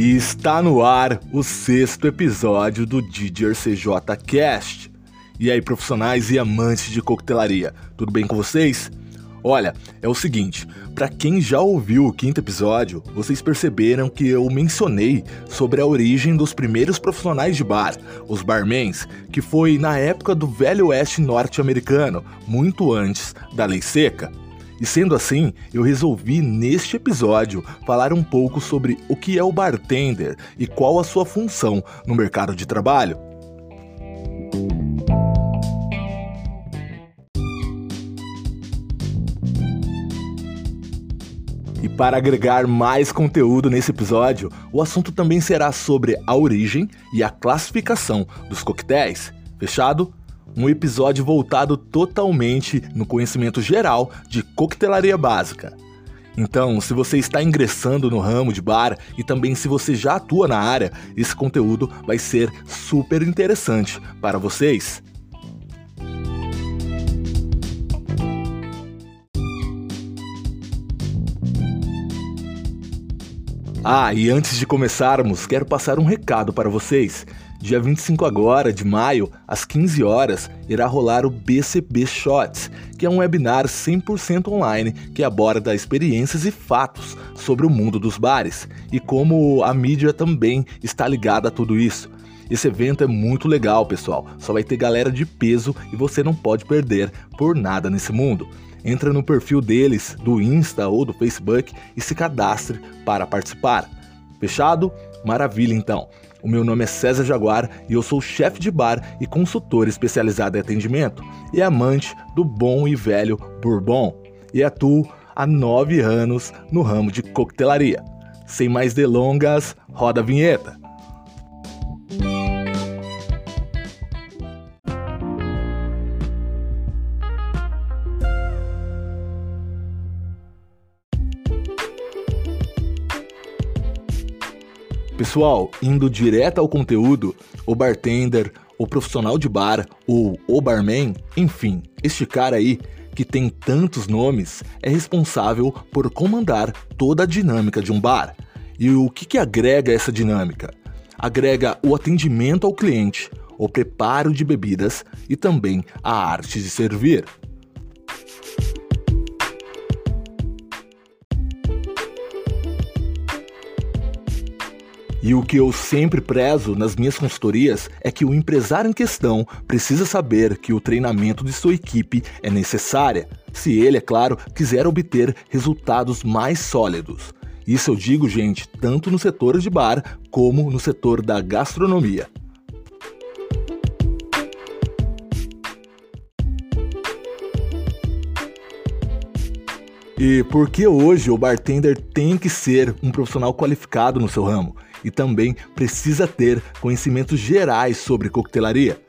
E está no ar o sexto episódio do Didier CJ Cast. E aí, profissionais e amantes de coquetelaria, tudo bem com vocês? Olha, é o seguinte, para quem já ouviu o quinto episódio, vocês perceberam que eu mencionei sobre a origem dos primeiros profissionais de bar, os barmans, que foi na época do Velho Oeste norte-americano, muito antes da Lei Seca. E sendo assim, eu resolvi neste episódio falar um pouco sobre o que é o bartender e qual a sua função no mercado de trabalho. E para agregar mais conteúdo nesse episódio, o assunto também será sobre a origem e a classificação dos coquetéis. Fechado? Um episódio voltado totalmente no conhecimento geral de coquetelaria básica. Então, se você está ingressando no ramo de bar e também se você já atua na área, esse conteúdo vai ser super interessante para vocês. Ah, e antes de começarmos, quero passar um recado para vocês. Dia 25 agora de maio, às 15 horas, irá rolar o BCB Shots, que é um webinar 100% online que aborda experiências e fatos sobre o mundo dos bares e como a mídia também está ligada a tudo isso. Esse evento é muito legal, pessoal. Só vai ter galera de peso e você não pode perder por nada nesse mundo. Entra no perfil deles, do Insta ou do Facebook e se cadastre para participar. Fechado? Maravilha então. O meu nome é César Jaguar e eu sou chefe de bar e consultor especializado em atendimento e amante do bom e velho Bourbon. E atuo há nove anos no ramo de coquetelaria. Sem mais delongas, roda a vinheta. Pessoal, indo direto ao conteúdo, o bartender, o profissional de bar ou o barman, enfim, este cara aí que tem tantos nomes é responsável por comandar toda a dinâmica de um bar. E o que, que agrega essa dinâmica? Agrega o atendimento ao cliente, o preparo de bebidas e também a arte de servir. E o que eu sempre prezo nas minhas consultorias é que o empresário em questão precisa saber que o treinamento de sua equipe é necessária, se ele, é claro, quiser obter resultados mais sólidos. Isso eu digo, gente, tanto no setor de bar como no setor da gastronomia. E por que hoje o bartender tem que ser um profissional qualificado no seu ramo? E também precisa ter conhecimentos gerais sobre coquetelaria,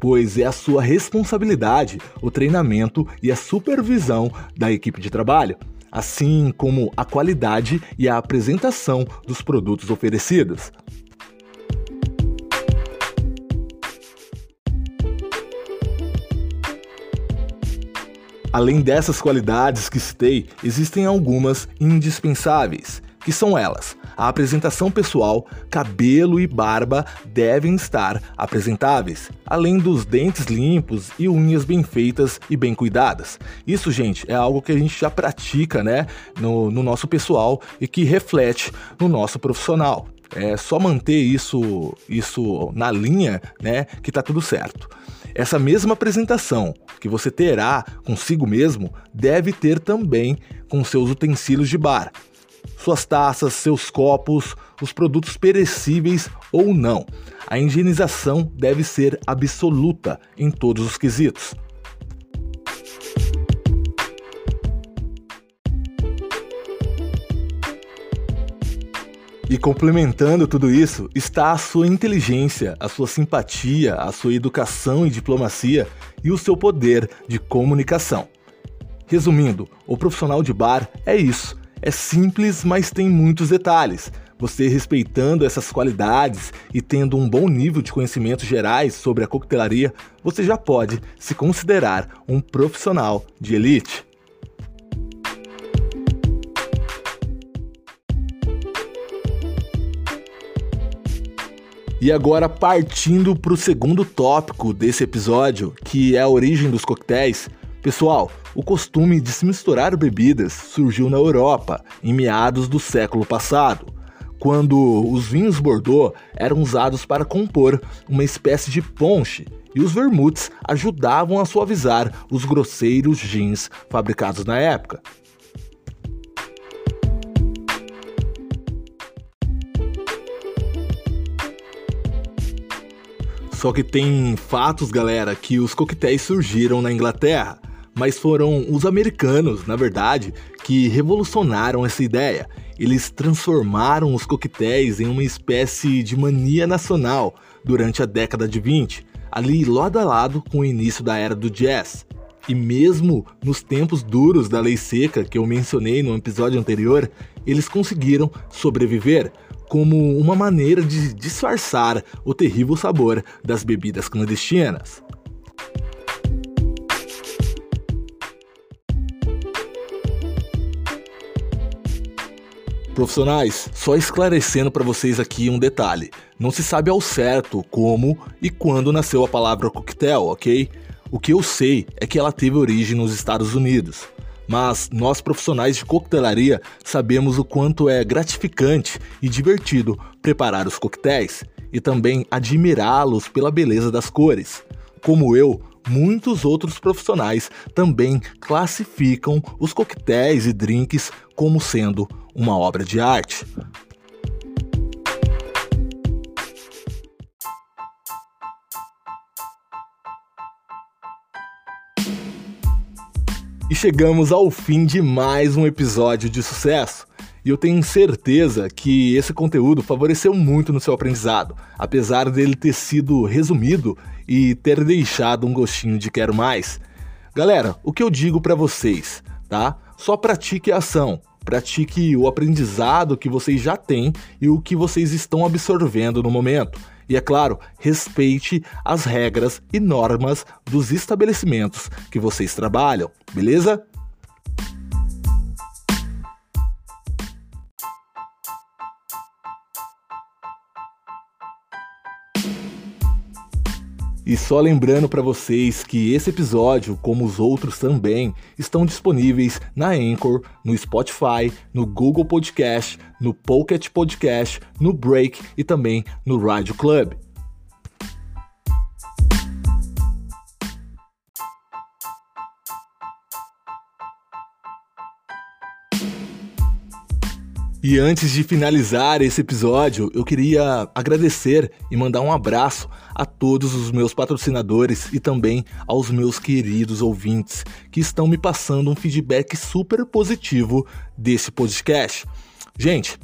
pois é a sua responsabilidade o treinamento e a supervisão da equipe de trabalho, assim como a qualidade e a apresentação dos produtos oferecidos. Além dessas qualidades que citei, existem algumas indispensáveis, que são elas: a apresentação pessoal, cabelo e barba devem estar apresentáveis, além dos dentes limpos e unhas bem feitas e bem cuidadas. Isso, gente, é algo que a gente já pratica, né, no, no nosso pessoal e que reflete no nosso profissional. É só manter isso, isso na linha, né, que tá tudo certo. Essa mesma apresentação que você terá consigo mesmo deve ter também com seus utensílios de bar, suas taças, seus copos, os produtos perecíveis ou não. A higienização deve ser absoluta em todos os quesitos. E complementando tudo isso está a sua inteligência, a sua simpatia, a sua educação e diplomacia e o seu poder de comunicação. Resumindo, o profissional de bar é isso é simples, mas tem muitos detalhes. Você respeitando essas qualidades e tendo um bom nível de conhecimentos gerais sobre a coquetelaria, você já pode se considerar um profissional de elite. E agora, partindo para o segundo tópico desse episódio, que é a origem dos coquetéis. Pessoal, o costume de se misturar bebidas surgiu na Europa em meados do século passado, quando os vinhos Bordeaux eram usados para compor uma espécie de ponche e os vermutes ajudavam a suavizar os grosseiros gins fabricados na época. Só que tem fatos, galera, que os coquetéis surgiram na Inglaterra, mas foram os americanos, na verdade, que revolucionaram essa ideia. Eles transformaram os coquetéis em uma espécie de mania nacional durante a década de 20, ali lado a lado com o início da era do jazz. E mesmo nos tempos duros da lei seca que eu mencionei no episódio anterior, eles conseguiram sobreviver como uma maneira de disfarçar o terrível sabor das bebidas clandestinas. Profissionais, só esclarecendo para vocês aqui um detalhe. Não se sabe ao certo como e quando nasceu a palavra coquetel, ok? O que eu sei é que ela teve origem nos Estados Unidos mas nós profissionais de coquetelaria sabemos o quanto é gratificante e divertido preparar os coquetéis e também admirá-los pela beleza das cores. Como eu, muitos outros profissionais também classificam os coquetéis e drinks como sendo uma obra de arte. E chegamos ao fim de mais um episódio de sucesso. E eu tenho certeza que esse conteúdo favoreceu muito no seu aprendizado, apesar dele ter sido resumido e ter deixado um gostinho de quero mais. Galera, o que eu digo para vocês, tá? Só pratique a ação, pratique o aprendizado que vocês já têm e o que vocês estão absorvendo no momento. E é claro, respeite as regras e normas dos estabelecimentos que vocês trabalham, beleza? E só lembrando para vocês que esse episódio, como os outros também, estão disponíveis na Anchor, no Spotify, no Google Podcast, no Pocket Podcast, no Break e também no Radio Club. E antes de finalizar esse episódio, eu queria agradecer e mandar um abraço a todos os meus patrocinadores e também aos meus queridos ouvintes que estão me passando um feedback super positivo desse podcast. Gente,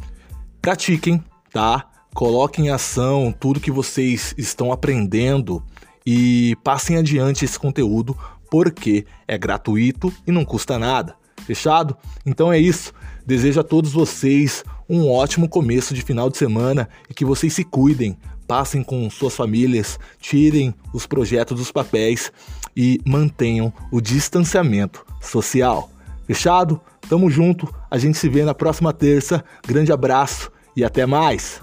pratiquem, tá? Coloquem em ação tudo que vocês estão aprendendo e passem adiante esse conteúdo porque é gratuito e não custa nada. Fechado? Então é isso. Desejo a todos vocês um ótimo começo de final de semana e que vocês se cuidem, passem com suas famílias, tirem os projetos dos papéis e mantenham o distanciamento social. Fechado? Tamo junto, a gente se vê na próxima terça. Grande abraço e até mais!